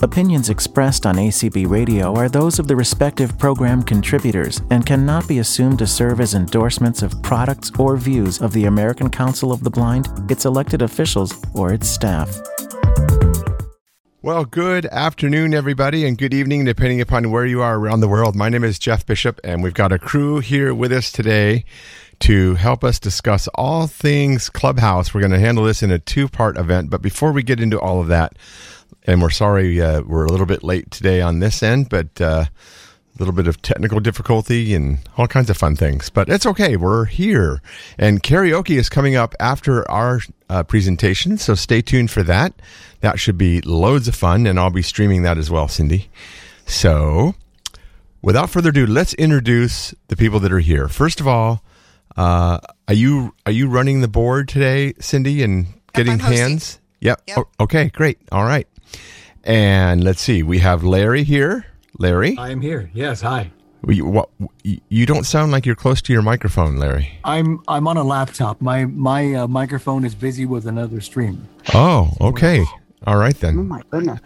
Opinions expressed on ACB Radio are those of the respective program contributors and cannot be assumed to serve as endorsements of products or views of the American Council of the Blind, its elected officials, or its staff. Well, good afternoon, everybody, and good evening, depending upon where you are around the world. My name is Jeff Bishop, and we've got a crew here with us today to help us discuss all things Clubhouse. We're going to handle this in a two part event, but before we get into all of that, and we're sorry uh, we're a little bit late today on this end, but uh, a little bit of technical difficulty and all kinds of fun things. But it's okay. We're here. And karaoke is coming up after our uh, presentation, so stay tuned for that. That should be loads of fun, and I'll be streaming that as well, Cindy. So, without further ado, let's introduce the people that are here. First of all, uh, are you are you running the board today, Cindy, and getting hands? Yep. Yep. O- okay, great. All right. And let's see. We have Larry here. Larry, I am here. Yes, hi. you, what, you don't sound like you're close to your microphone, Larry. I'm I'm on a laptop. My my uh, microphone is busy with another stream. Oh, okay. All right then. Oh my goodness.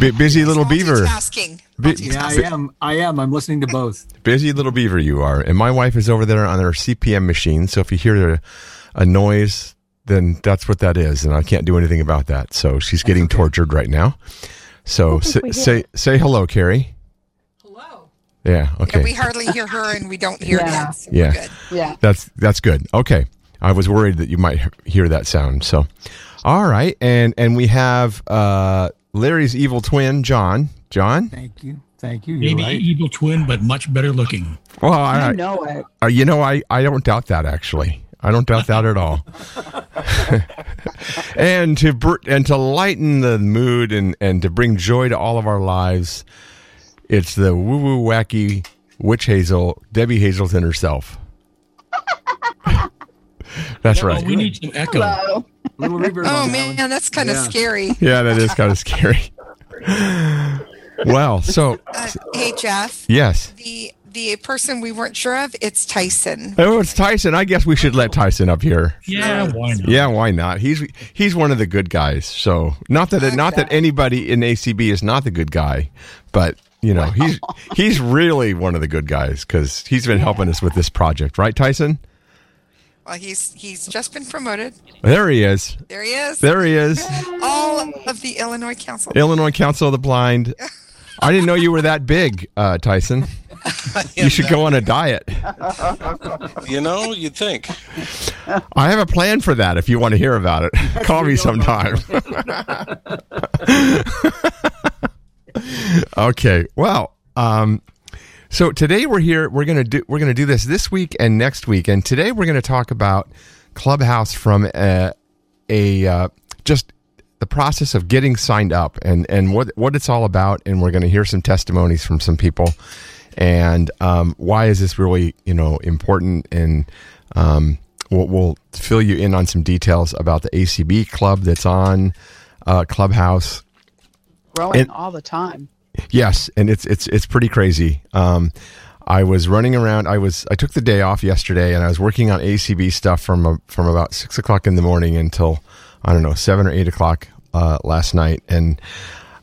B- busy little beaver. Multitasking. Bi- Yeah, I am. I am. I'm listening to both. busy little beaver you are. And my wife is over there on her CPM machine. So if you hear a, a noise, then that's what that is. And I can't do anything about that. So she's getting tortured right now. So say, say say hello, Carrie. Hello. Yeah. Okay. We hardly hear her and we don't hear Yeah. them. So Yeah. We're good. Yeah. That's that's good. Okay. I was worried that you might hear that sound. So, all right, and and we have uh, Larry's evil twin, John. John. Thank you. Thank you. You're Maybe right. evil twin, but much better looking. Well, You I, know it. uh, you know, I I don't doubt that actually. I don't doubt that at all. and to br- and to lighten the mood and and to bring joy to all of our lives, it's the woo woo wacky witch hazel, Debbie Hazelton herself. That's Oh, right. we need some echo. Hello. Little reverb Oh on that man, that's kind of Yeah. scary. Yeah, that is kind of scary. well, so Uh, hey Jeff, yes. the the person we weren't sure of, it's Tyson. Oh, it's Tyson. I guess we should let Tyson up here. Yeah, why not? Yeah, why not? He's he's one of the good guys. So not that not that anybody in ACB is not the good guy, but you know he's he's really one of the good guys because he's been helping us with this project, right, Tyson? Well, he's he's just been promoted. There he is. There he is. There he is. All of the Illinois Council. Illinois Council of the Blind. I didn't know you were that big, uh, Tyson. You should go on a diet. You know, you'd think. I have a plan for that if you want to hear about it. Call me sometime. okay. Well, um, so today we're here. We're gonna do. We're gonna do this this week and next week. And today we're gonna talk about Clubhouse from a, a uh, just the process of getting signed up and and what what it's all about. And we're gonna hear some testimonies from some people. And um, why is this really you know important? And um, we'll, we'll fill you in on some details about the ACB club that's on uh, Clubhouse. Growing And- all the time. Yes, and it's it's it's pretty crazy. Um, I was running around. I was I took the day off yesterday, and I was working on ACB stuff from uh, from about six o'clock in the morning until I don't know seven or eight o'clock uh, last night, and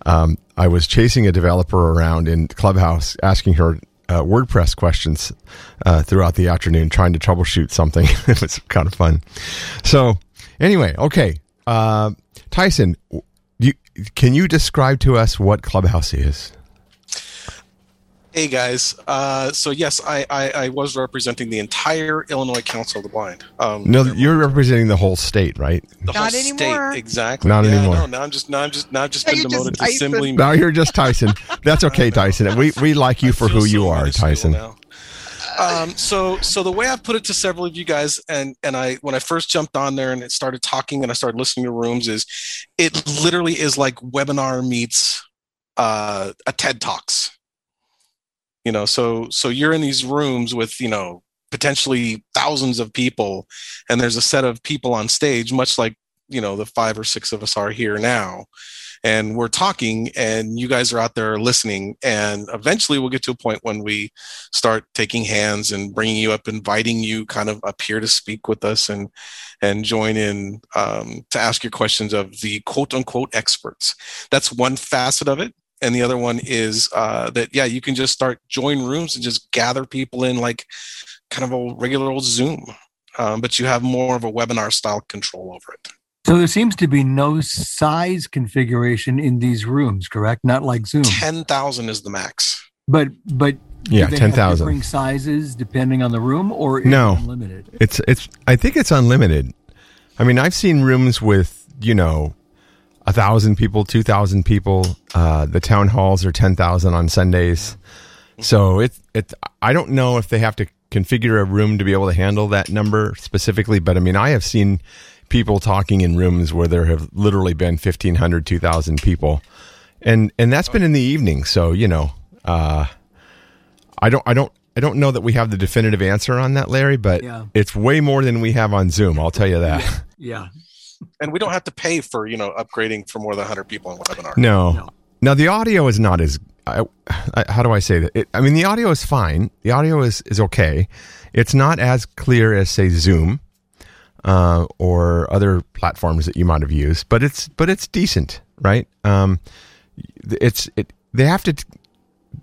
um, I was chasing a developer around in Clubhouse, asking her uh, WordPress questions uh, throughout the afternoon, trying to troubleshoot something. it was kind of fun. So anyway, okay, uh, Tyson, you can you describe to us what Clubhouse is? Hey guys. Uh, so yes, I, I, I was representing the entire Illinois Council of the Blind. Um, No, you're representing the whole state, right? the whole anymore. state exactly. Not Yeah, anymore. No, now I'm just now I'm just now I've just Now been you're just demoted to assembly. Now you're just Tyson. That's okay, Tyson. We we like you I for feel who you are, Tyson. um, so so the way I put it to several of you guys, and and I when I first jumped on there and it started talking and I started listening to rooms, is it literally is like webinar meets uh, a TED Talks. You know, so so you're in these rooms with you know potentially thousands of people, and there's a set of people on stage, much like you know the five or six of us are here now. And we're talking and you guys are out there listening and eventually we'll get to a point when we start taking hands and bringing you up inviting you kind of up here to speak with us and and join in um, to ask your questions of the quote unquote experts. That's one facet of it and the other one is uh, that yeah you can just start join rooms and just gather people in like kind of a regular old zoom um, but you have more of a webinar style control over it So there seems to be no size configuration in these rooms, correct? Not like Zoom. 10,000 is the max. But but Yeah, 10,000. Differing sizes depending on the room, or is No. it unlimited? It's it's. I think it's unlimited. I mean, I've seen rooms with you know a thousand people, two thousand people. Uh, the town halls are ten thousand on Sundays. So it's it. I don't know if they have to configure a room to be able to handle that number specifically, but I mean, I have seen people talking in rooms where there have literally been 1500 2000 people and and that's been in the evening so you know uh i don't i don't i don't know that we have the definitive answer on that larry but Yeah. it's way more than we have on zoom i'll tell you that Yeah. And we don't have to pay for, you know, upgrading for more than 100 people in a webinar. no. No. now the audio is not as I, I, how do i say that it, i mean the audio is fine the audio is is okay it's not as clear as say zoom uh, or other platforms that you might have used but it's but it's decent right um it's it they have to t-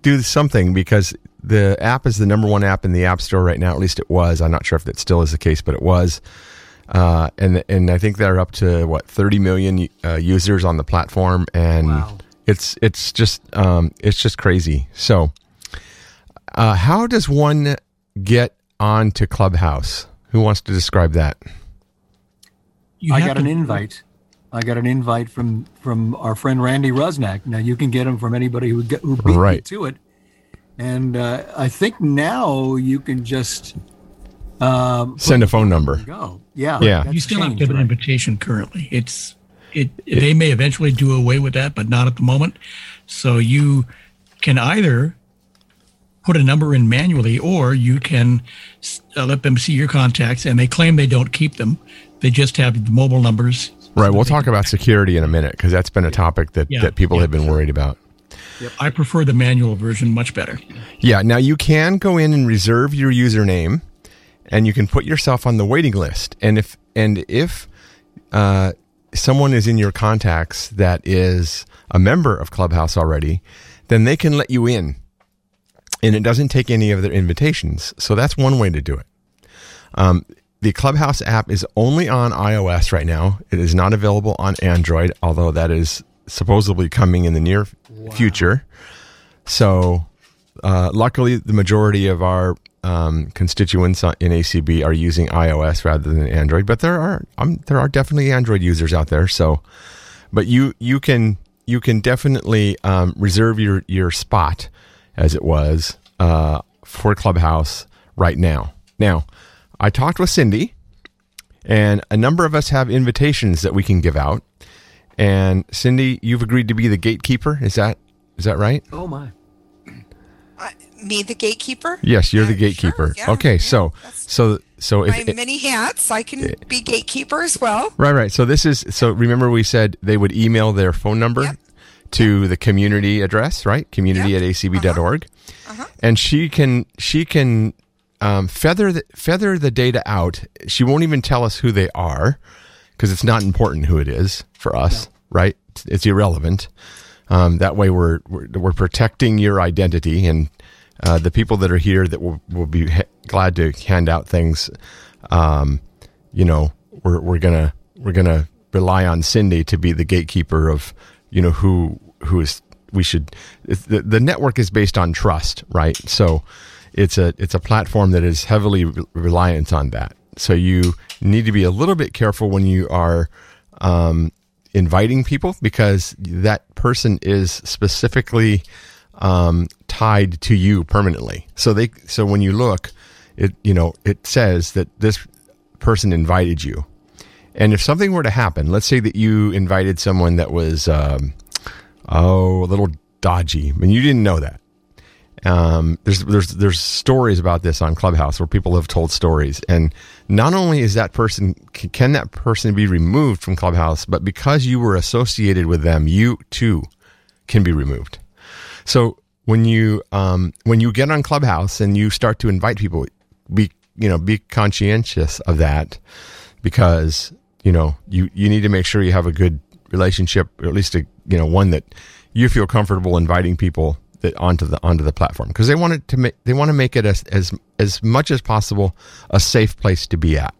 do something because the app is the number one app in the app store right now at least it was i'm not sure if that still is the case but it was uh, and and I think they're up to what 30 million uh, users on the platform, and Wow. it's it's just um, it's just crazy. So, uh, how does one get on to Clubhouse? Who wants to describe that? You I got to- an invite. I got an invite from from our friend Randy Rusnak. Now you can get him from anybody who get, who beat me Right. to it, and uh, I think now you can just um, Send a phone number. Go, yeah, Yeah. You still have to changed, have an invitation currently. It's it, They may eventually do away with that, but not at the moment. So you can either put a number in manually, or you can uh, let them see your contacts, and they claim they don't keep them. They just have the mobile numbers. Right. We'll talk about security in a minute because that's been a topic that, Yeah. that people Yeah. have been worried about. I prefer the manual version much better. Yeah. Now you can go in and reserve your username, and you can put yourself on the waiting list. And if and if uh, someone is in your contacts that is a member of Clubhouse already, then they can let you in, and it doesn't take any of their invitations. So that's one way to do it. Um, the Clubhouse app is only on iOS right now. It is not available on Android, although that is supposedly coming in the near future. So, uh, luckily, the majority of our um, constituents in ACB are using iOS rather than Android. But there are um, there are definitely Android users out there. So, but you you can you can definitely um, reserve your your spot, as it was uh, for Clubhouse right now. Now, I talked with Cindy, and a number of us have invitations that we can give out. And Cindy, you've agreed to be the gatekeeper. Is that is that right? Oh my! Me, the gatekeeper? Yes, you're the gatekeeper. sure, yeah, okay, yeah, so so so if My many hats. I can be gatekeeper as well. right right so this is so remember we said they would email their phone number Yep. to the community address right community Yep. at acb.org Uh-huh. and she can she can um, feather the, feather the data out she won't even tell us who they are because it's not important who it is for us right it's irrelevant um, that way we're, we're we're protecting your identity and uh, the people that are here that will, will be ha- glad to hand out things um, you know we're we're gonna we're gonna rely on Cindy to be the gatekeeper of you know who who is we should the the network is based on trust right? So it's a it's a platform that is heavily re- reliant on that. So you need to be a little bit careful when you are um, inviting people because that person is specifically um, tied to you permanently. So they so when you look, it you know it says that this person invited you, and if something were to happen, let's say that you invited someone that was um, oh a little dodgy, and you didn't know that. Um, there's there's there's stories about this on Clubhouse where people have told stories, and not only is that person can that person be removed from Clubhouse, but because you were associated with them, you too can be removed. So when you um, when you get on Clubhouse and you start to invite people, be you know be conscientious of that because you know you you need to make sure you have a good relationship, or at least a you know one that you feel comfortable inviting people that onto the onto the platform because they want it to make they want to make it as as as much as possible a safe place to be at.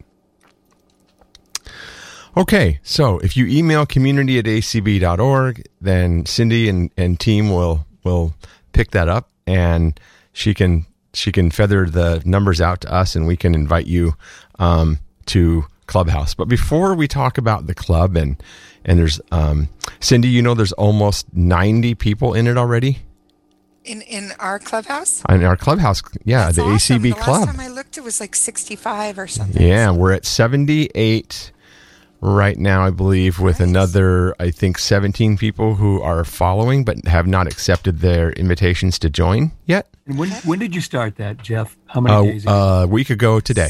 Okay, so if you email community at acb.org, then Cindy and, and team will will pick that up and she can she can feather the numbers out to us and we can invite you um, to Clubhouse. But before we talk about the club and and there's um, Cindy, you know there's almost 90 people in it already. In in our clubhouse? In our clubhouse, yeah, That's the awesome. ACB the club. Last time I looked, it was like 65 or something. Yeah, we're at 78 right now, I believe, with Nice. another, I think, 17 people who are following but have not accepted their invitations to join yet. And when when did you start that, Jeff? How many Uh, days? ago? a week ago today.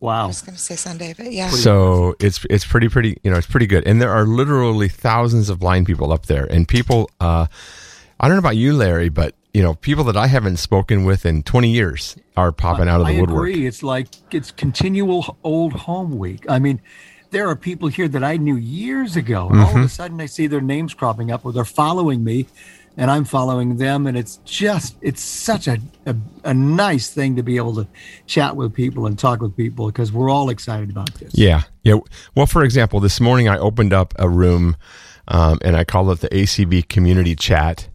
Wow. I wow. was going to say Sunday, but yeah. So it's it's pretty pretty you know it's pretty good, and there are literally thousands of blind people up there, and people. Uh, I don't know about you, Larry, but you know people that I haven't spoken with in 20 years are popping out of the I woodwork. agree. It's like it's continual old home week. I mean, there are people here that I knew years ago, and all Mm-hmm. of a sudden I see their names cropping up, or they're following me, and I'm following them, and it's just it's such a a, a nice thing to be able to chat with people and talk with people because we're all excited about this. Yeah, yeah. Well, for example, this morning I opened up a room, um, and I called it the ACB Community Chat,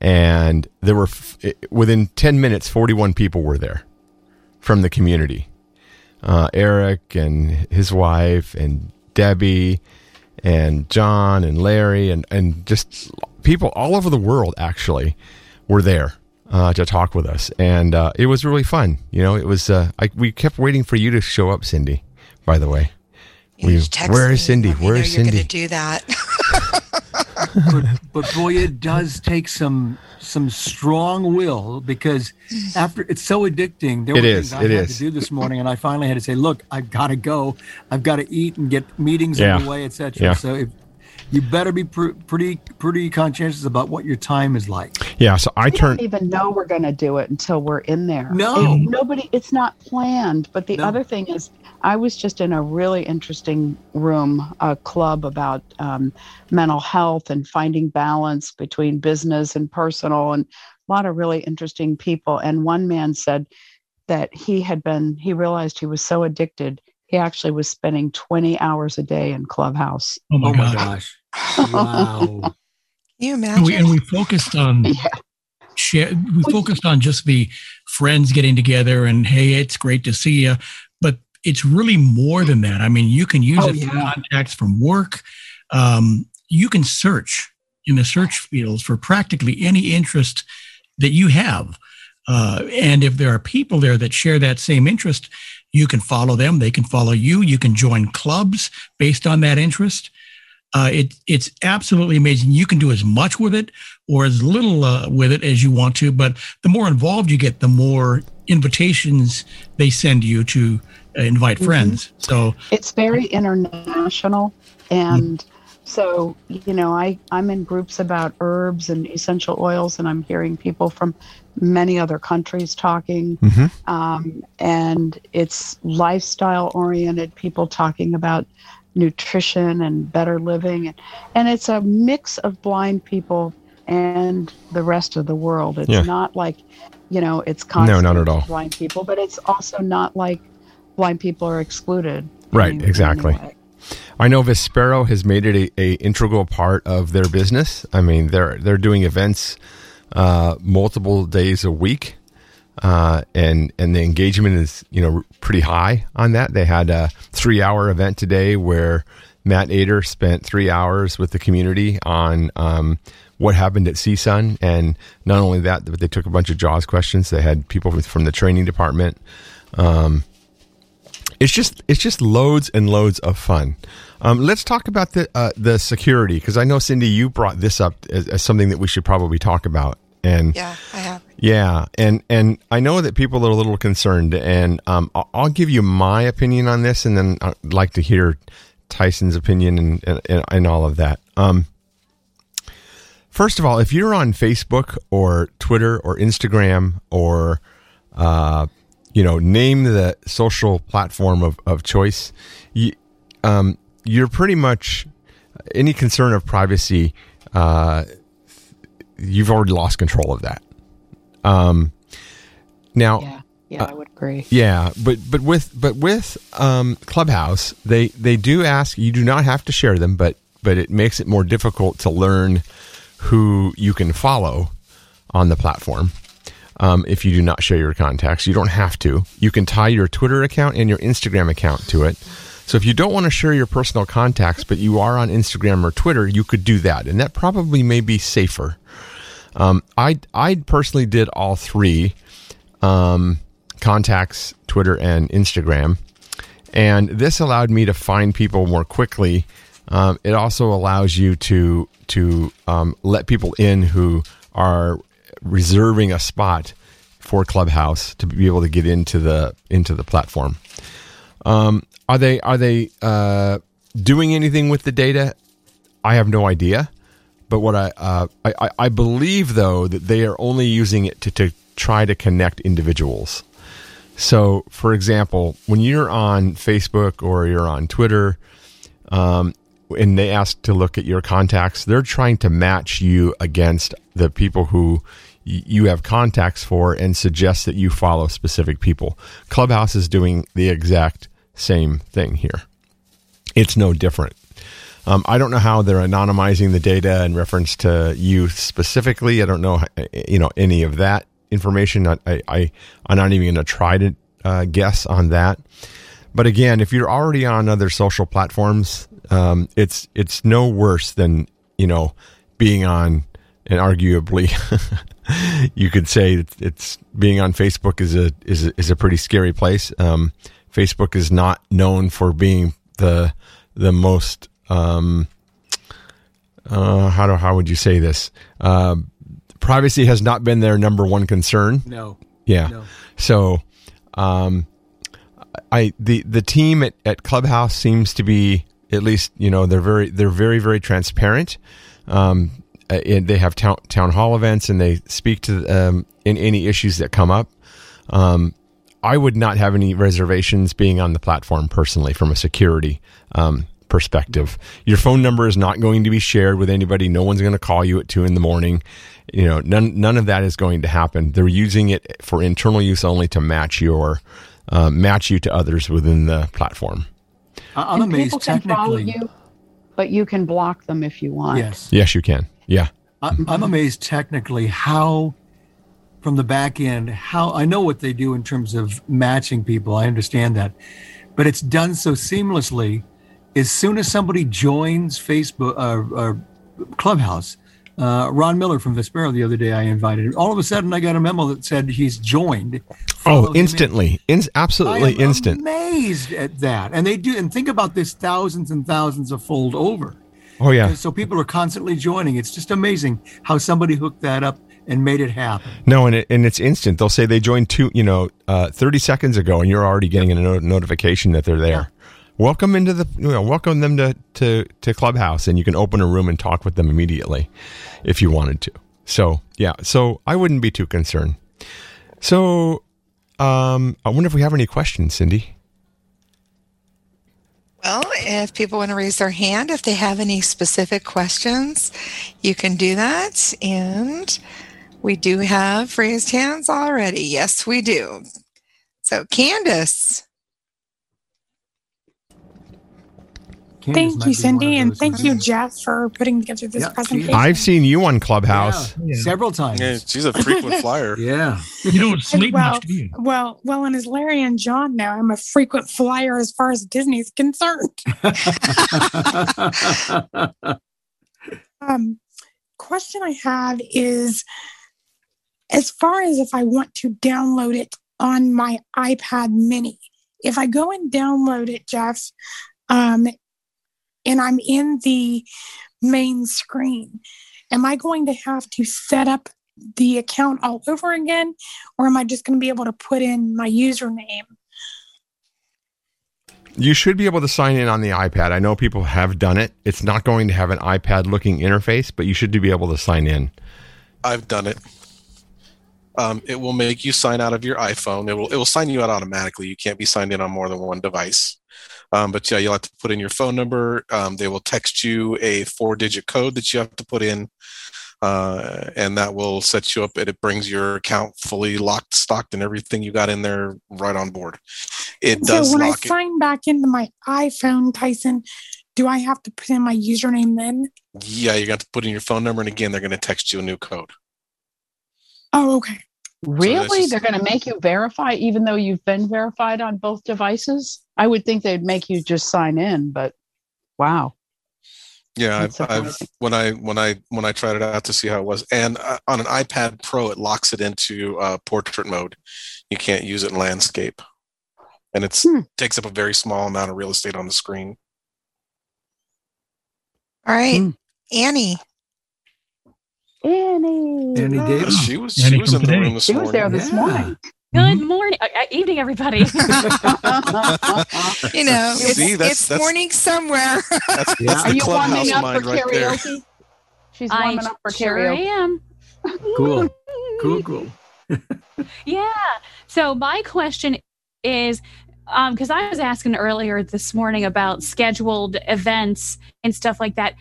and there were f- within ten minutes, forty-one people were there from the community. Uh, Eric and his wife, and Debbie, and John, and Larry, and and just people all over the world actually were there uh, to talk with us, and uh, it was really fun. You know, it was. Uh, I, we kept waiting for you to show up, Cindy. By the way, we- need to text where is Cindy? Where is Cindy? going to do that. but, but boy, it does take some some strong will because after it's so addicting. There It were is, things I it had is. to do this morning, and I finally had to say, "Look, I've got to go. I've got to eat and get meetings Yeah. underway, etc." Yeah. So if, you better be pr- pretty pretty conscientious about what your time is like. Yeah, so I turn. don't even know we're going to do it until we're in there. No. And nobody. It's not planned. But the No. other thing is, I was just in a really interesting room, a club about um, mental health and finding balance between business and personal, and a lot of really interesting people. And one man said that he had been. He realized he was so addicted. He actually was spending 20 hours a day in Clubhouse. Oh my oh my gosh. gosh! Wow. Can you And imagine? we, and we focused on Yeah. share, we focused on just the friends getting together and hey, it's great to see you. It's really more than that. I mean, you can use Oh, it for contacts from work. Um, you can search in the search fields for practically any interest that you have. Uh, and if there are people there that share that same interest, you can follow them. They can follow you. You can join clubs based on that interest. Uh, it, it's absolutely amazing. You can do as much with it or as little uh, with it as you want to, but the more involved you get, the more invitations they send you to uh, invite friends. So, it's very international and so you know i i'm in groups about herbs and essential oils and i'm hearing people from many other countries talking Mhm. um, and it's lifestyle oriented people talking about nutrition and better living and, and it's a mix of blind people and the rest of the world it's Yeah. not like you know it's No, not at all. blind people but it's also not like blind people are excluded Right, in- exactly. I know Vispero has made it a, a integral part of their business. I mean, they're they're doing events uh, multiple days a week, uh, and and the engagement is you know pretty high on that. They had a three hour event today where Matt Ater spent three hours with the community on um, what happened at CSUN, and not only that, but they took a bunch of Jaws questions. They had people from the training department. Um, it's just it's just loads and loads of fun. Um, let's talk about the uh, the security because I know Cindy, you brought this up as, as, something that we should probably talk about. And yeah, I have. Yeah, and and I know that people are a little concerned, and um, I'll, I'll give you my opinion on this, and then I'd like to hear Tyson's opinion and and, and all of that. Um, first of all, if you're on Facebook or Twitter or Instagram or uh, you know, name the social platform of, of choice, you, um, you're pretty much any concern of privacy. Uh, you've already lost control of that. Um, now, yeah, yeah, I would agree. Yeah, but but with but with um, Clubhouse, they they do ask you do not have to share them, but but it makes it more difficult to learn who you can follow on the platform. Um, if you do not share your contacts, you don't have to. You can tie your Twitter account and your Instagram account to it. So if you don't want to share your personal contacts, but you are on Instagram or Twitter, you could do that, and that probably may be safer. Um, I I personally did all three um, contacts, Twitter and Instagram, and this allowed me to find people more quickly. Um, it also allows you to to um, let people in who are reserving a spot for Clubhouse to be able to get into the into the platform. Um, are they are they uh, doing anything with the data? I have no idea. But what I, uh, I I believe though that they are only using it to, to try to connect individuals. So, for example, when you're on Facebook or you're on Twitter, um, and they ask to look at your contacts, they're trying to match you against the people who you have contacts for and suggest that you follow specific people. Clubhouse is doing the exact same thing here. It's no different. Um, I don't know how they're anonymizing the data in reference to you specifically. I don't know, you know, any of that information. I, I, I'm not even going to try to uh, guess on that. But again, if you're already on other social platforms, um, it's it's no worse than you know being on, and arguably, you could say it's, it's, being on Facebook is a is a, is a pretty scary place. Um, Facebook is not known for being the the most um, uh, how do how would you say this? Uh, privacy has not been their number one concern. No. Yeah. No. So, um, I the the team at, at Clubhouse seems to be at least you know they're very they're very very transparent. Um, and they have town town hall events and they speak to um, in any issues that come up. Um, I would not have any reservations being on the platform personally from a security um, perspective. Your phone number is not going to be shared with anybody. No one's going to call you at two in the morning. You know, none none of that is going to happen. They're using it for internal use only to match your uh, match you to others within the platform. I'm and amazed technically, you, but you can block them if you want. Yes, yes, you can. Yeah, I'm, I'm amazed technically how from the back end how I know what they do in terms of matching people. I understand that, but it's done so seamlessly as soon as somebody joins Facebook uh, or uh, Clubhouse, uh, Ron Miller from Vispero the other day, I invited him. All of a sudden, I got a memo that said he's joined. Oh, instantly, in. In, absolutely instant. Amazed at that, and they do. And think about this: thousands and thousands of fold over. Oh yeah. So people are constantly joining. It's just amazing how somebody hooked that up and made it happen. No, and it, and it's instant. They'll say they joined two, you know, uh, thirty seconds ago, and you're already getting a no- notification that they're there. Yeah welcome into the you know, welcome them to, to to clubhouse and you can open a room and talk with them immediately if you wanted to so yeah so i wouldn't be too concerned so um i wonder if we have any questions cindy well, if people want to raise their hand, if they have any specific questions, you can do that. And we do have raised hands already. Yes, we do. So, Candace. Candace Thank you, Cindy, and thank who you. Jeff, for putting together this Yeah, she is. presentation. I've seen you on Clubhouse. Yeah, several times. Yeah, she's a frequent flyer. Yeah. You don't sleep well, much, do you? well, well, and as Larry and John know, I'm a frequent flyer as far as Disney's concerned. Um, question I have is as far as if I want to download it on my iPad mini, if I go and download it, Jeff, um, and I'm in the main screen, am I going to have to set up the account all over again, or am I just going to be able to put in my username? You should be able to sign in on the iPad. I know people have done it. It's not going to have an iPad looking interface, but you should be able to sign in. I've done it. Um, it will make you sign out of your iPhone. It will it will sign you out automatically. You can't be signed in on more than one device. Um, but yeah, you'll have to put in your phone number. Um, they will text you a four-digit code that you have to put in, uh, and that will set you up. And it brings your account fully locked, stocked, and everything you got in there right on board. It does. so does when I it. sign back into my iPhone, Tyson, do I have to put in my username then? Yeah, you got to put in your phone number, and again, they're going to text you a new code. Oh, okay. Really? just- They're going to make you verify even though you've been verified on both devices? I would think they'd make you just sign in, but wow. Yeah, I've, I've when I when I when I tried it out to see how it was, and uh, on an iPad Pro, it locks it into uh, portrait mode. You can't use it in landscape, and it Hmm. takes up a very small amount of real estate on the screen. All right, Hmm. Annie. Annie. Annie Uh, Davis. she was Annie she was from in the today. room this She was there this Yeah. morning. Good Mhm. morning, uh, uh, evening, everybody. You know, it's, See, that's- it's that's- morning somewhere. That's, Yeah. that's Are the you clubhouse warming up for mind right there. karaoke? She's I warming up for sure karaoke. am. Cool. Cool, cool. Yeah. So my question is, because I was asking earlier this morning about scheduled events and stuff like that.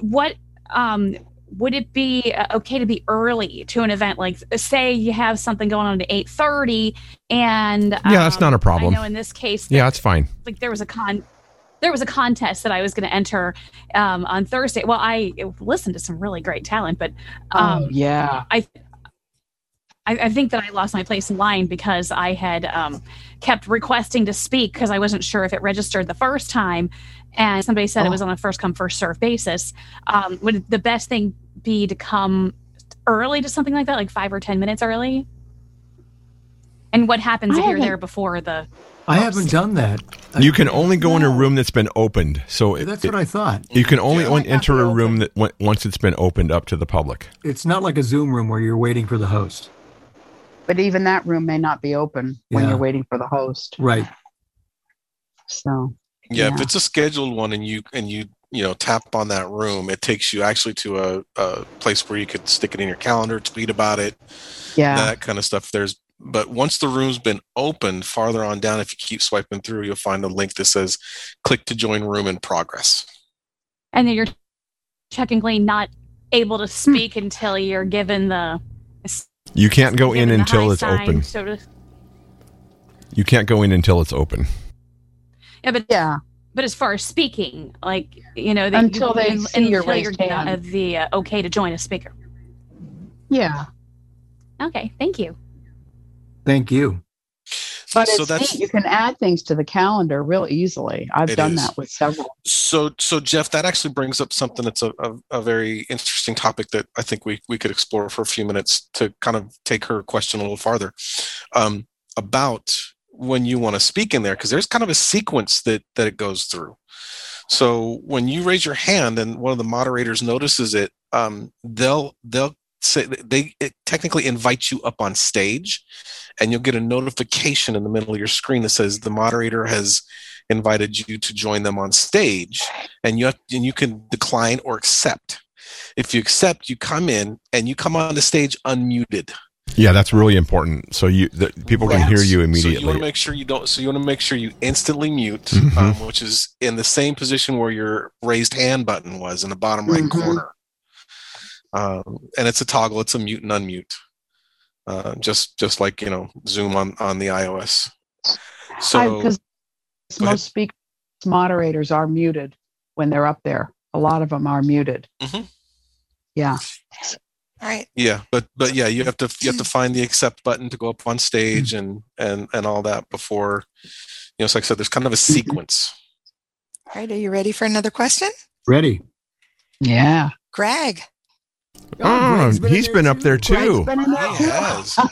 What um, would it be uh, okay to be early to an event? Like, say you have something going on at eight thirty, and Yeah, that's um, not a problem. I know in this case, Yeah, that's fine. like there was a con there was a contest that I was going to enter um, on Thursday. Well, I listened to some really great talent, but um, oh, yeah. I, I think that I lost my place in line because I had um, kept requesting to speak because I wasn't sure if it registered the first time, and somebody said it Oh. was on a first come first serve basis. Um, would the best thing be to come early to something like that, like five or ten minutes early? And what happens I if you're there before the? I haven't done that. You can only go in a room that's been opened. So it, That's what I thought. you can only Yeah. on- Might not enter a room open. that once it's been opened up to the public. It's not like a Zoom room where you're waiting for the host. But even that room may not be open when you're waiting for the host. Right. So, Yeah, if it's a scheduled one and you and you you know tap on that room, it takes you actually to a, a place where you could stick it in your calendar, tweet about it, yeah. that kind of stuff. There's but once the room's been opened, farther on down, if you keep swiping through, you'll find a link that says "Click to join room in progress." And then you're technically not able Hmm. to speak until you're given the. You can't go in until it's sign, open. So to, You can't go in until it's open. Yeah, but yeah. But as far as speaking, like you know, they, Until they see your until you're raised hand. uh, the uh, okay to join a speaker. Yeah. Okay, thank you. Thank you. But so that's neat. You can add things to the calendar real easily. I've done is. that with several. so so Jeff. That actually brings up something that's a, a, a very interesting topic that I think we we could explore for a few minutes to kind of take her question a little farther um, about when you want to speak in there because there's kind of a sequence that that it goes through. So when you raise your hand and one of the moderators notices it, um, they'll they'll say they technically invite you up on stage, and you'll get a notification in the middle of your screen that says the moderator has invited you to join them on stage, and you have, and you can decline or accept. If you accept, you come in and you come on the stage unmuted. Yeah, that's really important. So you the, people can hear you immediately. So you want to make sure you don't. So you want to make sure you instantly mute, Mhm. um, which is in the same position where your raised hand button was in the bottom right Mhm. corner. Um, and it's a toggle. It's a mute and unmute, uh, just just like you know Zoom on on the iOS. So Because Go ahead. most speakers, moderators are muted. when they're up there. A lot of them are muted. Mhm. Yeah. All right. Yeah, but but yeah, you have to you have to find the accept button to go up on stage and and and all that before you know. So like I said, there's kind of a sequence. All right. Are you ready for another question? Ready. Yeah. Greg. Oh, he's been up there too. He has. Him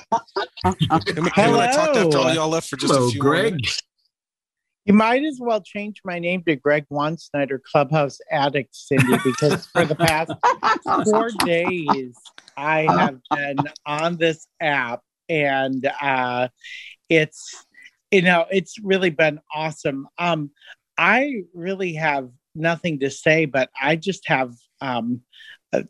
and I talked after all y'all left for just Hello, a few Greg. minutes. You might as well change my name to Greg Wansnyder, Clubhouse Addict, Cindy, because for the past four days I have been on this app, and uh, it's you know it's really been awesome. Um, I really have nothing to say, but I just have um,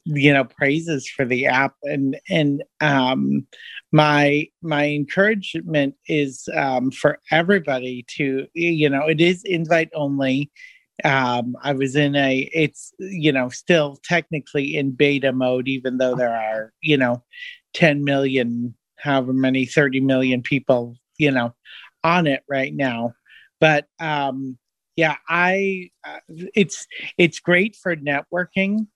you know praises for the app, and and um, my my encouragement is um, for everybody to you know it is invite only. Um, i was in a it's you know still technically in beta mode even though there are you know 10 million however many 30 million people you know on it right now. But um yeah i uh, it's it's great for networking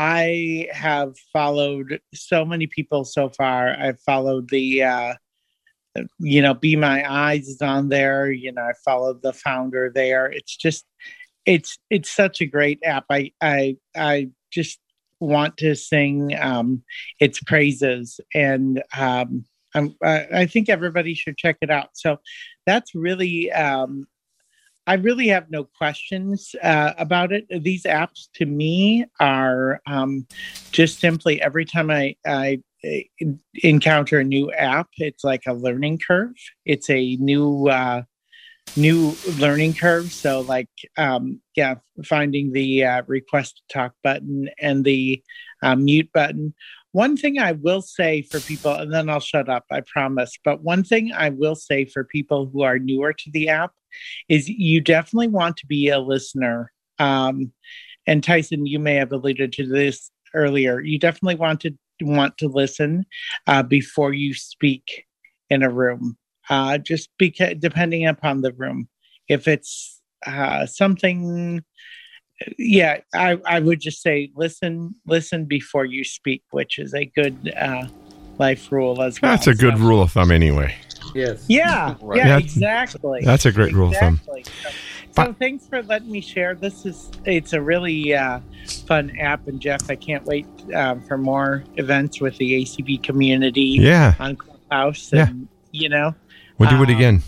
I have followed so many people so far. I've followed the, uh, you know, Be My Eyes is on there. You know, I followed the founder there. It's just, it's it's such a great app. I I I just want to sing um, its praises, and um, I, I think everybody should check it out. So that's really um, I really have no questions uh, about it. These apps to me are um, just simply every time I, I uh, encounter a new app, it's like a learning curve. It's a new uh, new learning curve. So like um, yeah, finding the uh, request to talk button and the uh, mute button. One thing I will say for people, and then I'll shut up, I promise. But one thing I will say for people who are newer to the app is you definitely want to be a listener. Um, and Tyson, you may have alluded to this earlier. You definitely want to want to listen uh, before you speak in a room. Uh, just because depending upon the room, if it's uh, something yeah I, I would just say listen listen before you speak which is a good uh, life rule as well That's a good So- rule of thumb, anyway. Yes. yeah Right. yeah Yeah, exactly That's a great rule of thumb. So, so thanks for letting me share this is it's a really uh, fun app and jeff i can't wait um, for more events with the acb community Yeah, on clubhouse Yeah. you know we'll do it Um, again.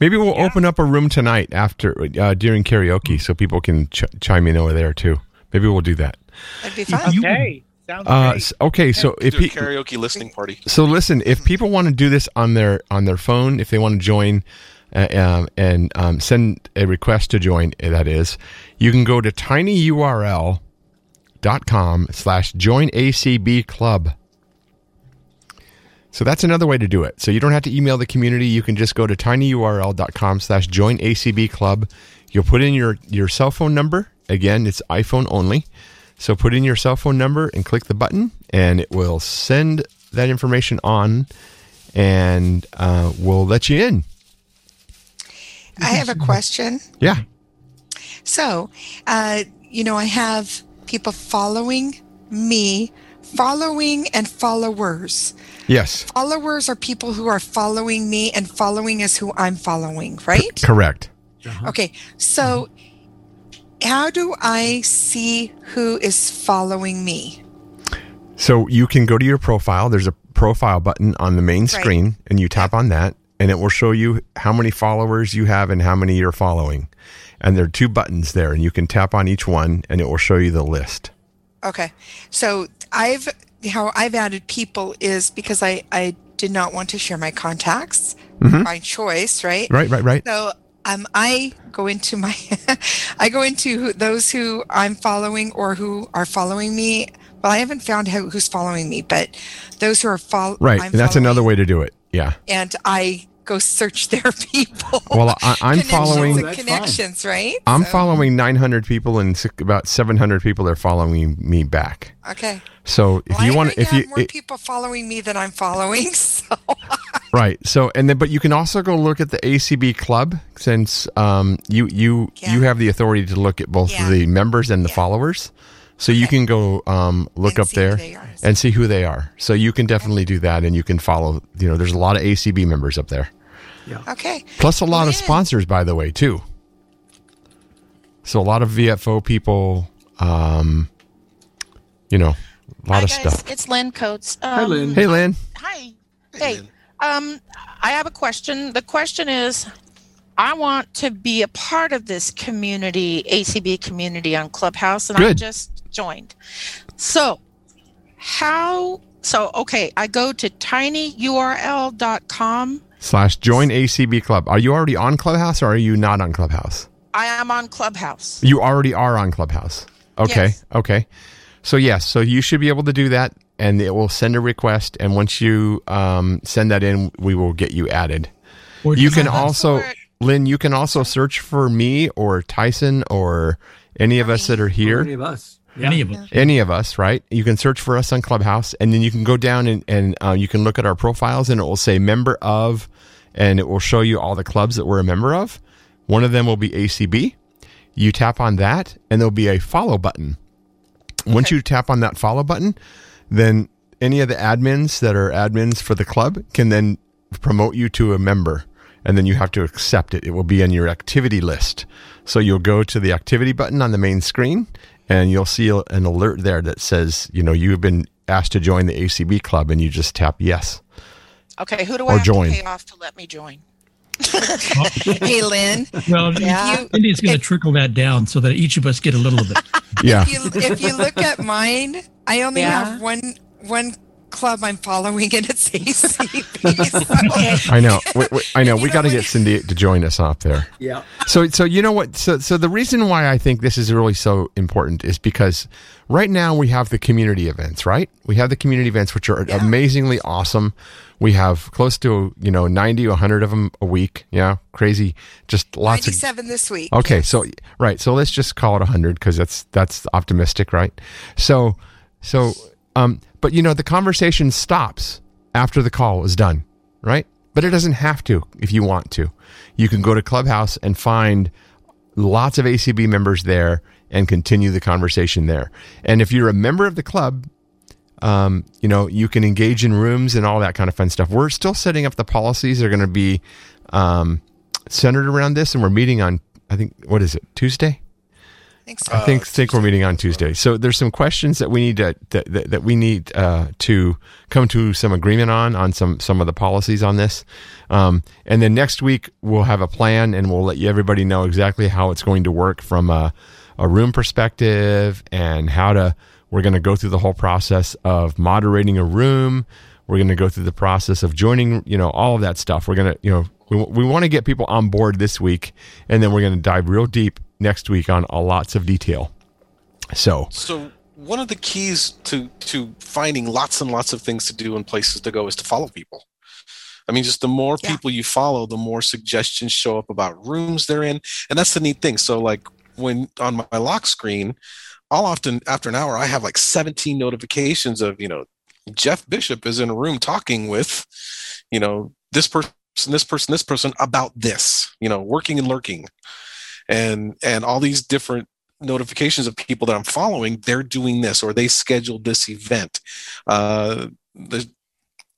Maybe we'll yeah. open up a room tonight after uh, during karaoke, so people can ch- chime in over there too. Maybe we'll do that. That'd be fun. Okay Uh, okay, so if Do a pe- karaoke listening party. so listen, if people want to do this on their on their phone, if they want to join uh, um, and um, send a request to join, uh, that is, you can go to tinyurl.com slash join ACB club. So that's another way to do it. So you don't have to email the community. You can just go to tinyurl.com slash join ACB club. You'll put in your, your cell phone number. Again, it's iPhone only. So put in your cell phone number and click the button, and it will send that information on, and uh, we'll let you in. I have a question. Yeah. So, uh, you know, I have people following me, following and followers. Yes. Followers are people who are following me, and following is who I'm following, right? Correct. Uh-huh. Okay. So, how do I see who is following me? So you can go to your profile. There's a profile button on the main screen, and you tap on that, and it will show you how many followers you have and how many you're following. And there are two buttons there, and you can tap on each one, and it will show you the list. Okay. So, I've how I've added people is because I I did not want to share my contacts by choice, right? Right, right, right. So um, I go into my, I go into who, those who I'm following or who are following me. Well, I haven't found who, who's following me, but those who are following, Right. and that's another way to do it. Yeah. And I go search their people. Well, I, I'm Connections following. and connections, right? I'm So- following 900 people, and about 700 people are following me back. Okay. So if Well, you I want, already if you, have more it- people following me than I'm following, so Right. So, and then, but you can also go look at the ACB club since um, you you you have the authority to look at both Yeah. the members and the followers. So you can go um, look up there and see who they are. So you can definitely do that, and you can follow. You know, there's a lot of ACB members up there. Yeah. Okay. Plus a lot of sponsors, by the way, too. So a lot of VFO people, um, you know, a lot Hi of guys, stuff. it's Lynn Coates. Um, Hi, Lynn. Hey, Lynn. Hi. Hey. Um, I have a question. The question is, I want to be a part of this community, ACB community on Clubhouse, and I just joined. So, how? So, okay, I go to tinyurl.com. Slash join ACB club. Are you already on Clubhouse or are you not on Clubhouse? I am on Clubhouse. You already are on Clubhouse. Okay. Yes. Okay. So yes, so you should be able to do that, and it will send a request, and once you um, send that in, we will get you added. Or you can Look also, Lynn, you can also search for me or Tyson or any of us that are here. Any of us. Any of us. Any of us, right? You can search for us on Clubhouse, and then you can go down and, and uh, you can look at our profiles, and it will say member of, and it will show you all the clubs that we're a member of. One of them will be ACB. You tap on that, and there'll be a follow button. Once you tap on that follow button, then any of the admins that are admins for the club can then promote you to a member and then you have to accept it. It will be in your activity list. So you'll go to the activity button on the main screen and you'll see an alert there that says, you know, you've been asked to join the ACB club and you just tap yes. Okay, who do Or I have join. to pay off to let me join? hey, Lynn. Well, Yeah. Cindy's going to trickle that down so that each of us get a little of it. Yeah. If you, if you look at mine, I only Yeah. have one one club I'm following, and it's ACB. So- I know. We, we, I know. We got to get Cindy to join us up there. Yeah. So, so you know what? So, so the reason why I think this is really so important is because right now we have the community events, right? We have the community events, which are amazingly awesome. We have close to you know ninety, or hundred of them a week. Yeah, crazy. Just lots of 97 this week. Okay, so right, so let's just call it hundred because that's that's optimistic, right? So, so, um, but you know, the conversation stops after the call is done, right? But it doesn't have to if you want to. You can go to Clubhouse and find lots of ACB members there and continue the conversation there. And if you're a member of the club, um, you know, you can engage in rooms and all that kind of fun stuff. We're still setting up the policies. They're going to be um, centered around this, and we're meeting on, I think, what is it, Tuesday? Think so. I think think we're meeting on Tuesday. So there's some questions that we need to that, that, that we need uh, to come to some agreement on on some some of the policies on this. Um, and then next week we'll have a plan and we'll let you everybody know exactly how it's going to work from a, a room perspective and how to. We're going to go through the whole process of moderating a room. We're going to go through the process of joining. You know all of that stuff. We're going to you know we, we want to get people on board this week, and then we're going to dive real deep next week on a lots of detail. So, So one of the keys to to finding lots and lots of things to do and places to go is to follow people. I mean, just the more people you follow, the more suggestions show up about rooms they're in, and that's the neat thing. So, like when on my lock screen, I'll often after an hour I have like 17 notifications of you know Jeff Bishop is in a room talking with you know this person, this person, this person about this, you know, working and lurking, and and all these different notifications of people that I'm following, they're doing this or they scheduled this event. Uh, the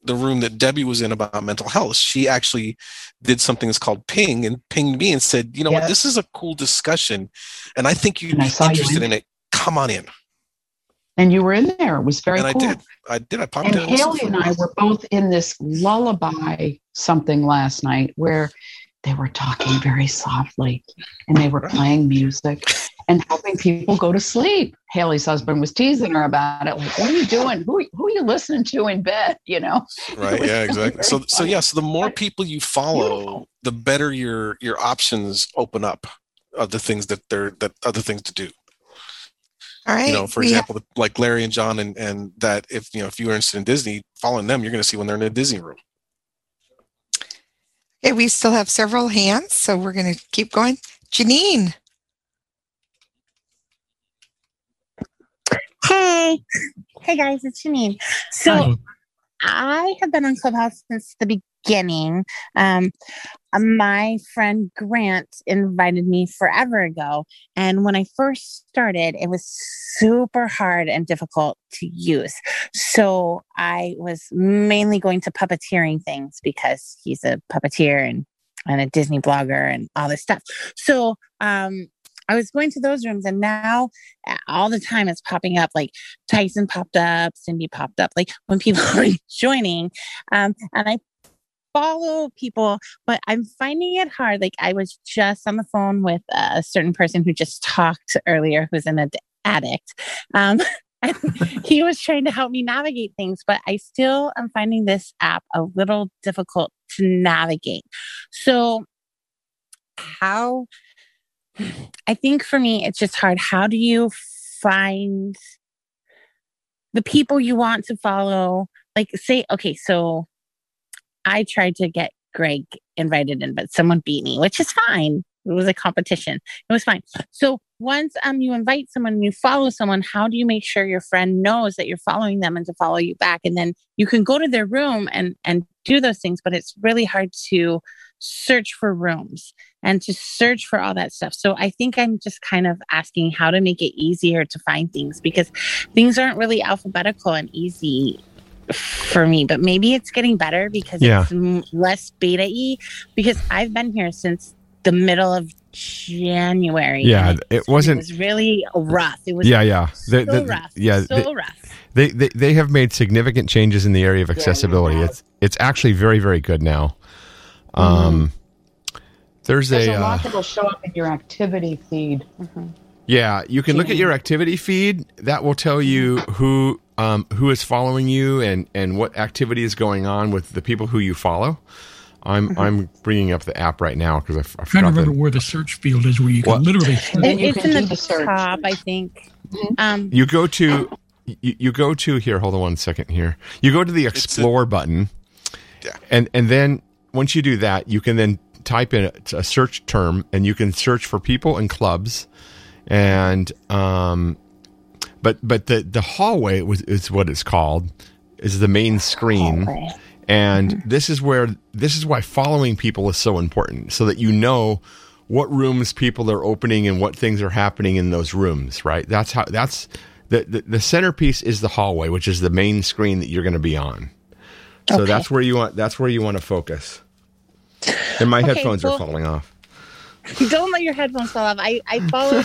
the room that Debbie was in about mental health, she actually did something that's called ping and pinged me and said, you know what, this is a cool discussion, and I think you'd And be saw you interested in in it. Come on in. And you were in there. It was very and cool. I did. I did. I popped And in. Haley and I were both in this lullaby something last night where they were talking very softly and they were playing music and helping people go to sleep. Haley's husband was teasing her about it, like, "What are you doing? Who who are you listening to in bed?" You know. right yeah exactly so very so funny. yeah so the more people you follow the better your your options open up of the things that they're that other things to do All right. you know for we have- example like larry and john and and that if you know if you're interested in disney following them you're going to see when they're in a disney room okay, we still have several hands, so we're going to keep going. Janine. Hey, hey guys, it's Janine. So I have been on Clubhouse since the beginning. Um, my friend Grant invited me forever ago. And when I first started, it was super hard and difficult to use. So I was mainly going to puppeteering things because he's a puppeteer and, and a Disney blogger and all this stuff. So um, I was going to those rooms and now all the time it's popping up like Tyson popped up, Cindy popped up, like when people are joining. Um, and I follow people, but I'm finding it hard. Like I was just on the phone with a certain person who just talked earlier who's an ad- addict. Um, and he was trying to help me navigate things, but I still am finding this app a little difficult to navigate. So, how I think for me, it's just hard. How do you find the people you want to follow? Like, say, okay, so I tried to get Greg invited in, but someone beat me, which is fine. It was a competition. It was fine. So once um you invite someone you follow someone, how do you make sure your friend knows that you're following them and to follow you back? And then you can go to their room and and do those things, but it's really hard to search for rooms and to search for all that stuff. So I think I'm just kind of asking how to make it easier to find things because things aren't really alphabetical and easy for me, but maybe it's getting better because Yeah. it's m- less beta E Because I've been here since the middle of January. Yeah, and it wasn't- It was really rough. It was yeah, yeah. so The- the- rough. Yeah, so they, rough. They, they they have made significant changes in the area of accessibility. It's it's actually very very good now. Um, there's, There's a, a lot uh, that will show up in your activity feed. yeah. You can look at your activity feed. That will tell you who um, who is following you and and what activity is going on with the people who you follow. I'm I'm bringing up the app right now because I, f- I I'm trying to forgot remember the, where the search field is where you can What? literally It- it's in the, top, I think. Mm-hmm. Um, you go to you, you go to here hold on one second here you go to the explore button yeah. and and then once you do that you can then type in a, a search term and you can search for people and clubs and um but but the the hallway was is what it's called is the main screen. and mm-hmm. this is where this is why following people is so important so that you know what rooms people are opening and what things are happening in those rooms right? That's how that's the the, the centerpiece is the hallway which is the main screen that you're going to be on. So Okay. that's where you want that's where you want to focus. And my Okay, headphones well- are falling off Don't let your headphones fall off. I, I follow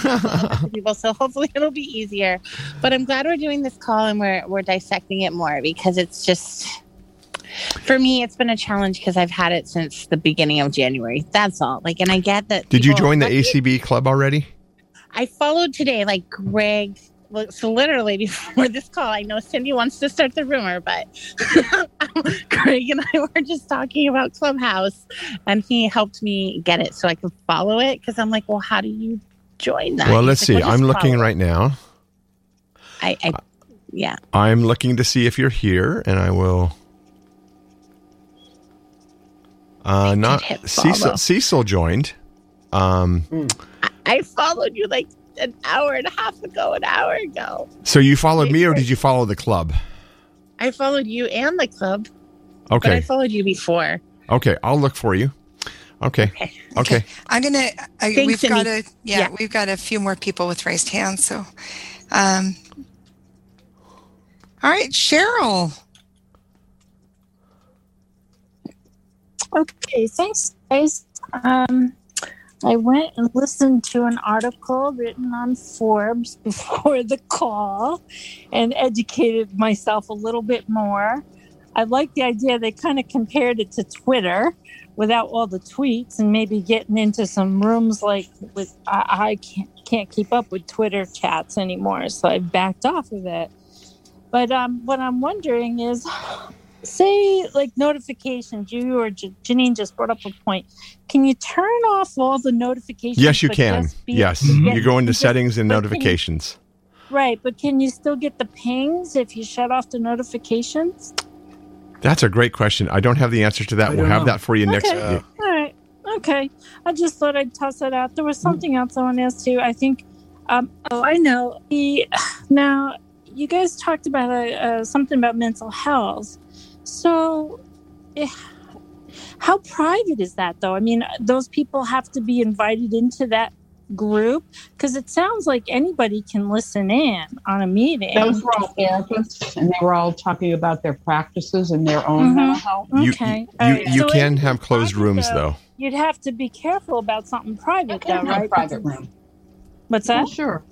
people, so hopefully it'll be easier. But I'm glad we're doing this call and we're we're dissecting it more because it's just for me it's been a challenge because I've had it since the beginning of January. That's all. Like and I get that did you join the acb club already I followed today, like Greg. Well, So literally before this call, I know Cindy wants to start the rumor, but Craig and I were just talking about Clubhouse, and he helped me get it so I could follow it because I'm like, well, how do you join that? well let's like, see "Well, just i'm looking follow it." right now I, I yeah. i'm looking to see if you're here and i will uh not cecil, cecil joined um I followed you like an hour and a half ago, an hour ago. So you followed me, or did you follow the club? I followed you and the club, Okay. but I followed you before. okay, I'll look for you. Okay, okay. I'm gonna. I, Thanks, we've got a yeah, Yeah. We've got a few more people with raised hands. So, um, all right, Cheryl. Okay, thanks, guys. Um, I went and listened to an article written on Forbes before the call and educated myself a little bit more. I like the idea they kind of compared it to Twitter without all the tweets and maybe getting into some rooms like with I, I can't can't keep up with Twitter chats anymore, so I backed off of it. But um, what I'm wondering is, say like notifications. You or J- Janine just brought up a point. Can you turn off all the notifications? Yes, you can. be- Yes, get- you go into settings and but can you- notifications. Right, but can you still get the pings if you shut off the notifications? That's a great question. I don't have the answer to that. We'll don't have know. that for you next. Okay. All right. Okay. I just thought I'd toss that out. There was something else I want to ask too. I think. Um, oh, I know. The, now, you guys talked about uh, uh, something about mental health. So, if, How private is that, though? I mean, those people have to be invited into that group because it sounds like anybody can listen in on a meeting. Those were all therapists, and they were all talking about their practices and their own Mhm. mental health. You, Okay. you, All right. you So can have closed rooms, though, though. You'd have to be careful about something private, though, can have right? private room. What's that? Oh, sure.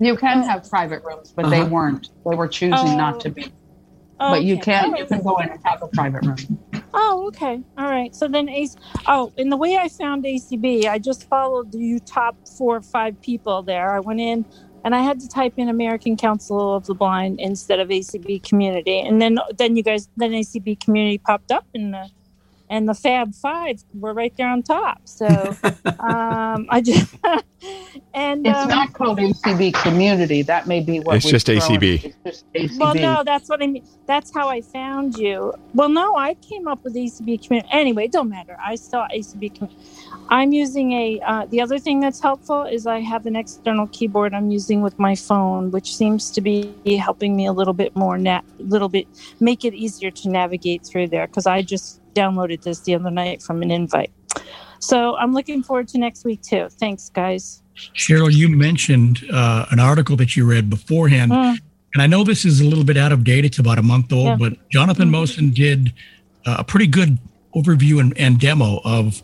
You can have private rooms, but they Uh-huh. weren't. They were choosing not to be. But oh, you Okay. can you can go in and have a private room. Oh, okay. All right. So then, AC- oh, in the way I found ACB, I just followed you top four or five people there. I went in and I had to type in American Council of the Blind instead of ACB Community, and then then you guys then ACB Community popped up in the and the Fab Five were right there on top. So um, I just and It's um, not called ACB Community. That may be what It's just. ACB. It's just ACB. Well, no, that's what I mean. That's how I found you. Well, no, I came up with ACB community. Anyway, it don't matter. I saw ACB community. I'm using a. Uh, the other thing that's helpful is I have an external keyboard I'm using with my phone, which seems to be helping me a little bit more. Na- little bit make it easier to navigate through there because I just downloaded this the other night from an invite. So I'm looking forward to next week too. Thanks, guys. Cheryl, you mentioned uh, an article that you read beforehand, Mm. and I know this is a little bit out of date. It's about a month old, Yeah. but Jonathan Mosen did uh, a pretty good overview and, and demo of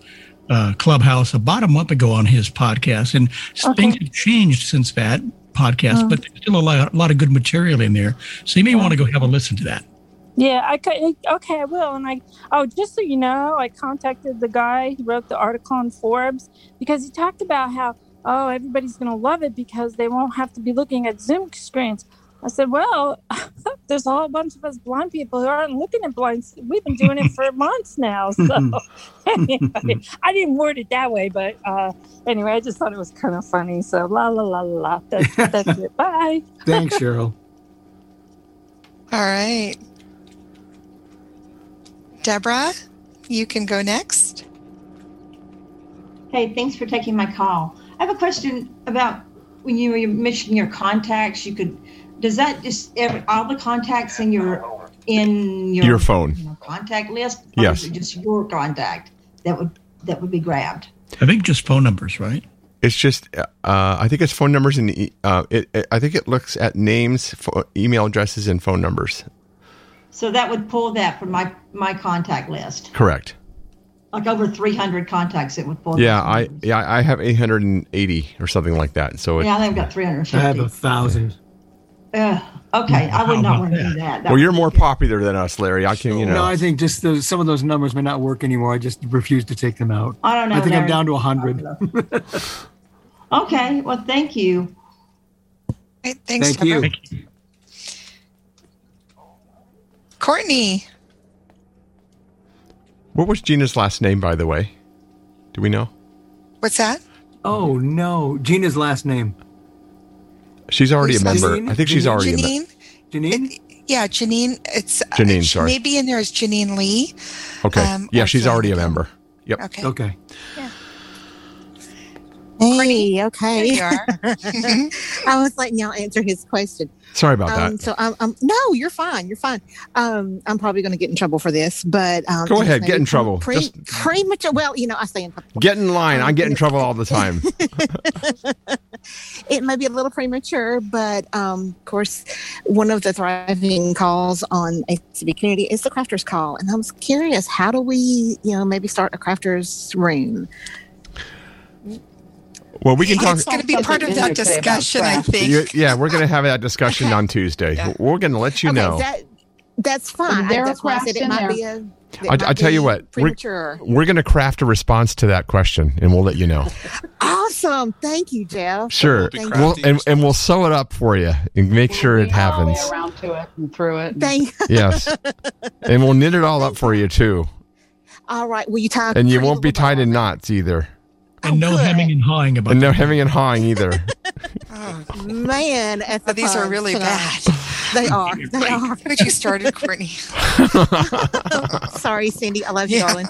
uh, Clubhouse about a month ago on his podcast, and s- things have changed since that podcast, Mm. but there's still a lot, a lot of good material in there. So you may want to go have a listen to that. Yeah, I could. Okay, I will. And I, oh, just so you know, I contacted the guy who wrote the article on Forbes because he talked about how, oh, everybody's going to love it because they won't have to be looking at Zoom screens. I said, well, there's a whole bunch of us blind people who aren't looking at blind. sc- We've been doing it for months now. So anyway, I didn't word it that way, but uh, anyway, I just thought it was kind of funny. So la la la la la. That's, that's it. Bye. Thanks, Cheryl. All right. Deborah, you can go next. Hey, thanks for taking my call. I have a question about when you were mentioning your contacts. You could, does that just every, all the contacts in your in your Your phone. you know, contact list? Or Yes. is it just your contact that would that would be grabbed? I think just phone numbers, right? It's just, uh, I think it's phone numbers and e- uh, it, it, I think it looks at names, pho- email addresses, and phone numbers. So that would pull that from my my contact list. Correct. Like over 300 contacts, it would pull. Yeah, that. I yeah I have 880 or something like that. So it, yeah, they've got 350. I have a thousand. Uh, okay, I would not want to do that. That well, you're more popular than us, Larry. I can you know. No, I think just those, some of those numbers may not work anymore. I just refuse to take them out. I don't know, I think I'm down to a hundred. Okay, well, thank you. Right, thanks, Thank you. Deborah. Courtney, What was Gina's last name, by the way? Do we know? what's that? Oh no, Gina's last name. She's already a member. Janine? I think she's already a member. Janine? Janine? Yeah, Janine. It's uh, Janine, she sorry. may be in there is as Janine Lee. Okay. Um, yeah, or she's already a member. Yep. Okay. Okay. Hey, okay. There you are. I was letting y'all answer his question. Sorry about um, that. So, um, um, no, you're fine. You're fine. Um, I'm probably going to get in trouble for this, but um, Go it's ahead, get in trouble. Pre- Just- premature. Well, you know, I say in trouble. Get in line. I get in trouble all the time. it may be a little premature, but um, of course, one of the thriving calls on ACB community is the crafters call, and I was curious, how do we, you know, maybe start a crafters room? Well, we can talk. It's going to be part of that discussion, I think. You- yeah, we're going to have that discussion on Tuesday. We're going to let you okay, know. that that's fine. There are that's why I said it might there. be a. it I, might tell you be what, we're, premature. we're going to craft a response to that question, and we'll let you know. Awesome. Thank you, Jeff. Sure, Thank we'll, and, and we'll sew it up for you and make sure it happens. around to it and through it. Thank. Yes, and we'll knit it all up for you too, All right. Will you tie? and you won't be tied in knots either, And no hemming and hawing about and no hemming and hawing either. Man, at the Oh, these are really tonight. bad. They are. They are. Look at you started, Courtney. Sorry, Cindy. I love you, Yeah. darling.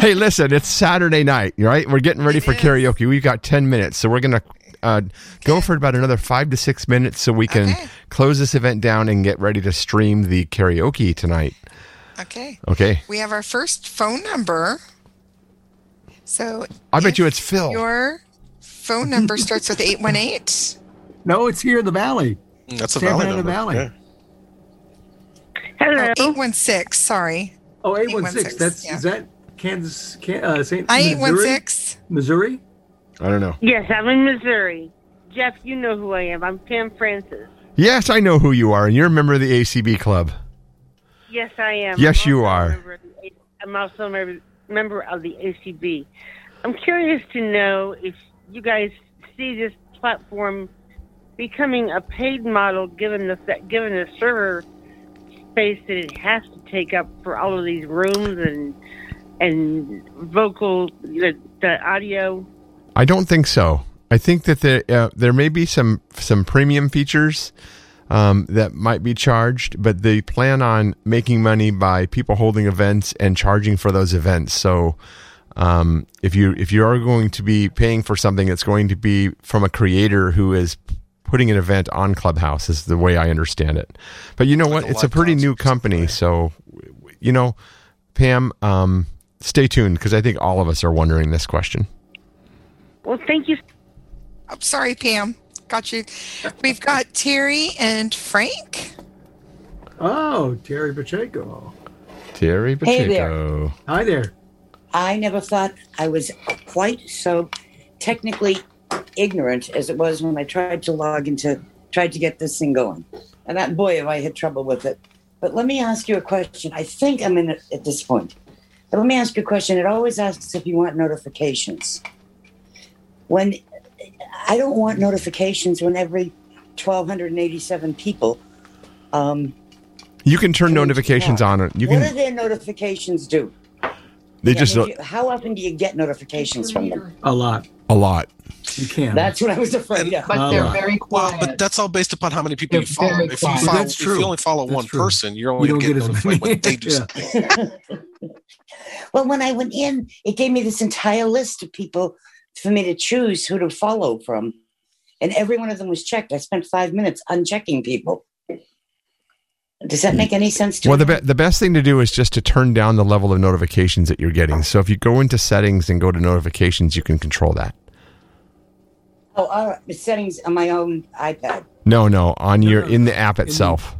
hey, listen, it's Saturday night, right? We're getting ready for karaoke. We've got 10 minutes, so we're going to uh, go for about another five to six minutes so we can Okay. close this event down and get ready to stream the karaoke tonight. Okay. Okay. We have our first phone number. So I bet you it's Phil. your phone number starts with 818. No, it's here in the valley. That's a San Fernando Valley. Hello. 816, sorry. Oh, 816. That's yeah. is that Kansas Can, uh, St. I Missouri? 816. Missouri? I don't know. Yes, I'm in Missouri. Jeff, you know who I am. I'm Pam Francis. Yes, I know who you are, and you're a member of the ACB club. Yes, I am. Yes, I'm you are. member of the A- I'm also a member- member of the ACB. I'm curious to know if you guys see this platform becoming a paid model, given the given the server space that it has to take up for all of these rooms and and vocal the, the audio. I don't think so. I think that there uh, there may be some some premium features um, that might be charged, but they plan on making money by people holding events and charging for those events. So um, if you if you are going to be paying for something, it's going to be from a creator who is putting an event on Clubhouse. Is the way I understand it. But you know what? It's a pretty new company, so you know, Pam. Um, stay tuned because I think all of us are wondering this question. Well, thank you. I'm sorry, Pam. Got you. We've got Terry and Frank. Oh, Terry Pacheco. Terry Hey there. Pacheco. Hi there. I never thought I was quite so technically ignorant as it was when I tried to log into, tried to get this thing going. And that boy, have I had trouble with it. But let me ask you a question. I think I'm in it at this point. But let me ask you a question. It always asks if you want notifications. When I don't want notifications when every 1,287 people. Um, You can turn notifications on. You what do can. their notifications do? They I just mean, you- how often do you get notifications from them? A lot. a lot. You can. That's what I was afraid of. But they're very Well, but that's all based upon how many people you follow. very If you, follow That's if you only follow That's one true. person, you're only don't going to get get notified when they do something. well, when I went in, it gave me this entire list of people for me to choose who to follow from. And every one of them was checked. I spent five minutes unchecking people. Does that make any sense to Well, you? the, be- the best thing to do is just to turn down the level of notifications that you're getting. So if you go into settings and go to notifications, you can control that. Oh, all right. The settings on my own iPad. No, no, on your in the app itself.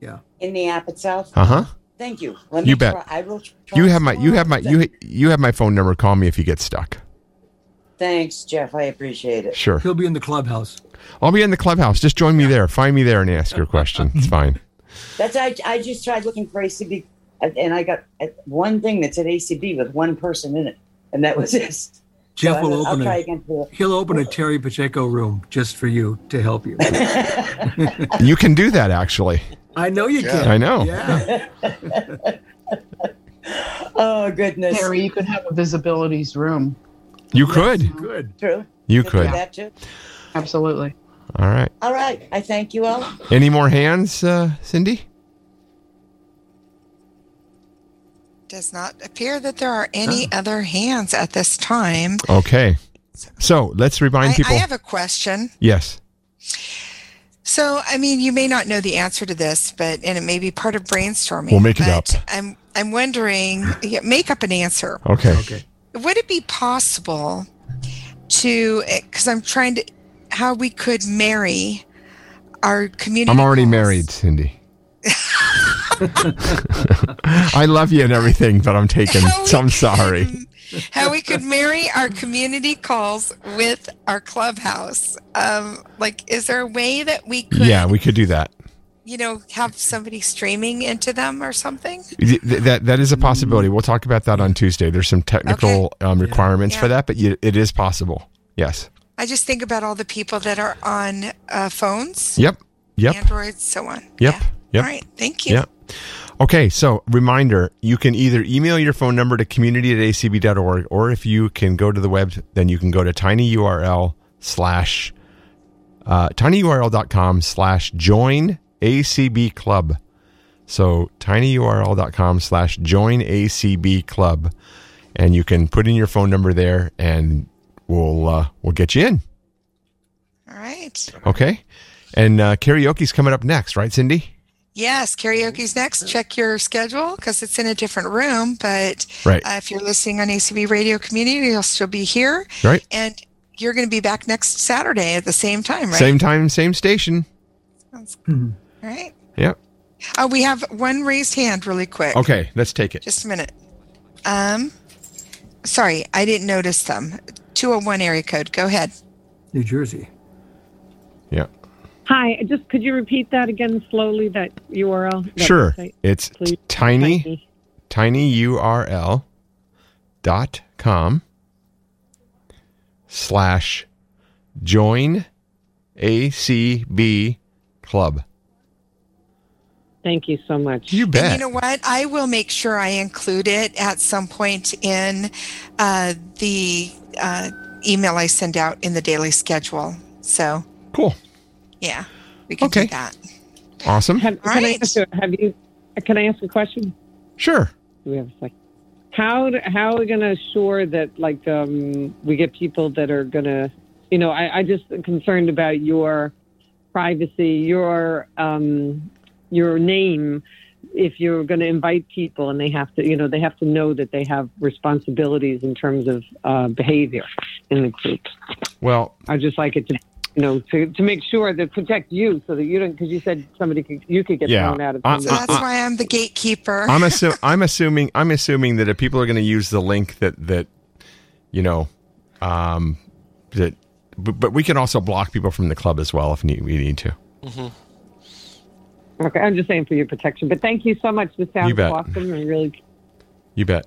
Yeah. In the app itself? Uh huh. Thank you. Let me You bet. try. I will try You have my you have my you you have my phone number. Call me if you get stuck. Thanks, Jeff. I appreciate it. Sure. He'll be in the clubhouse. I'll be in the clubhouse. Just join me there. Find me there and ask your question. It's fine. That's I. I just tried looking for ACB, and- and I got uh, one thing that said ACB with one person in it, and that was this. Jeff So will I'll- I'll open try a, again for He'll open a Terry Pacheco room just for you to help you. You can do that actually. I know you Yeah. can. I know. Yeah. oh goodness. Terry, you could have a visibilities room. You could. Good. True. You Could could. that too. Absolutely. All right. All right. I thank you all. Any more hands, uh, Cindy? Does not appear that there are any other hands at this time. Okay. So let's remind I, people. I have a question. yes. So, I mean, you may not know the answer to this, but and it may be part of brainstorming. We'll make it but up. I'm I'm wondering, yeah, make up an answer. Okay. Okay. Would it be possible to? Because I'm trying to, how we could marry our community. I'm already married, Cindy. I love you and everything, but I'm taken. So I'm sorry. how we could marry our community calls with our clubhouse. Um, like, is there a way that we could, Yeah, we could do that. You know, have somebody streaming into them or something? Th- That that is a possibility. We'll talk about that on Tuesday. There's some technical um, requirements for Yeah. that, but you, it is possible. Yes. I just think about all the people that are on uh, phones, Yep. Yep. Androids, so on. Yep. Yep. All right. Thank you. Yep. Okay, so reminder, you can either email your phone number to community at acb.org, or if you can go to the web, then you can go to tinyurl slash uh, tinyurl.com slash join ACB club. So tinyurl.com slash join ACB club. And you can put in your phone number there and we'll uh, we'll get you in. All right. Okay. And uh, karaoke's coming up next, right, Cindy? Yes, karaoke's next. Check your schedule because it's in a different room. But Right. uh, if you're listening on ACB Radio Community, you'll still be here. Right. And you're going to be back next Saturday at the same time, right? Same time, same station. All right. Yep. Oh, we have one raised hand really quick. Okay, let's take it. Just a minute. Um, sorry, I didn't notice them. 201 area code. Go ahead. New Jersey. Yeah. Hi, just could you repeat that again slowly? That URL. that Sure. website, It's please? tiny tinyurl dot com slash join ACB club. Thank you so much. You And bet. you know what? I will make sure I include it at some point in uh, the uh, email I send out in the daily schedule. So, cool. Yeah, we can Okay. do that. Awesome. Have, can I ask, have you? Can I ask a question? Sure. Do we have a second? How how are we going to assure that like um, we get people that are going to, you know, I, I just concerned about your privacy, your um, your name. If you're going to invite people and they have to, you know, they have to know that they have responsibilities in terms of uh, behavior in the group. Well, I just like it to, you know, to, to make sure that protect you so that you don't, because you said somebody could, you could get Yeah. thrown out of. I- So that's the- why I'm the gatekeeper. I'm assu- I'm assuming I'm assuming that if people are going to use the link that that you know um that but, but we can also block people from the club as well if need, we need to. Okay, I'm just saying for your protection. But thank you so much. This sounds bet. awesome and really You bet.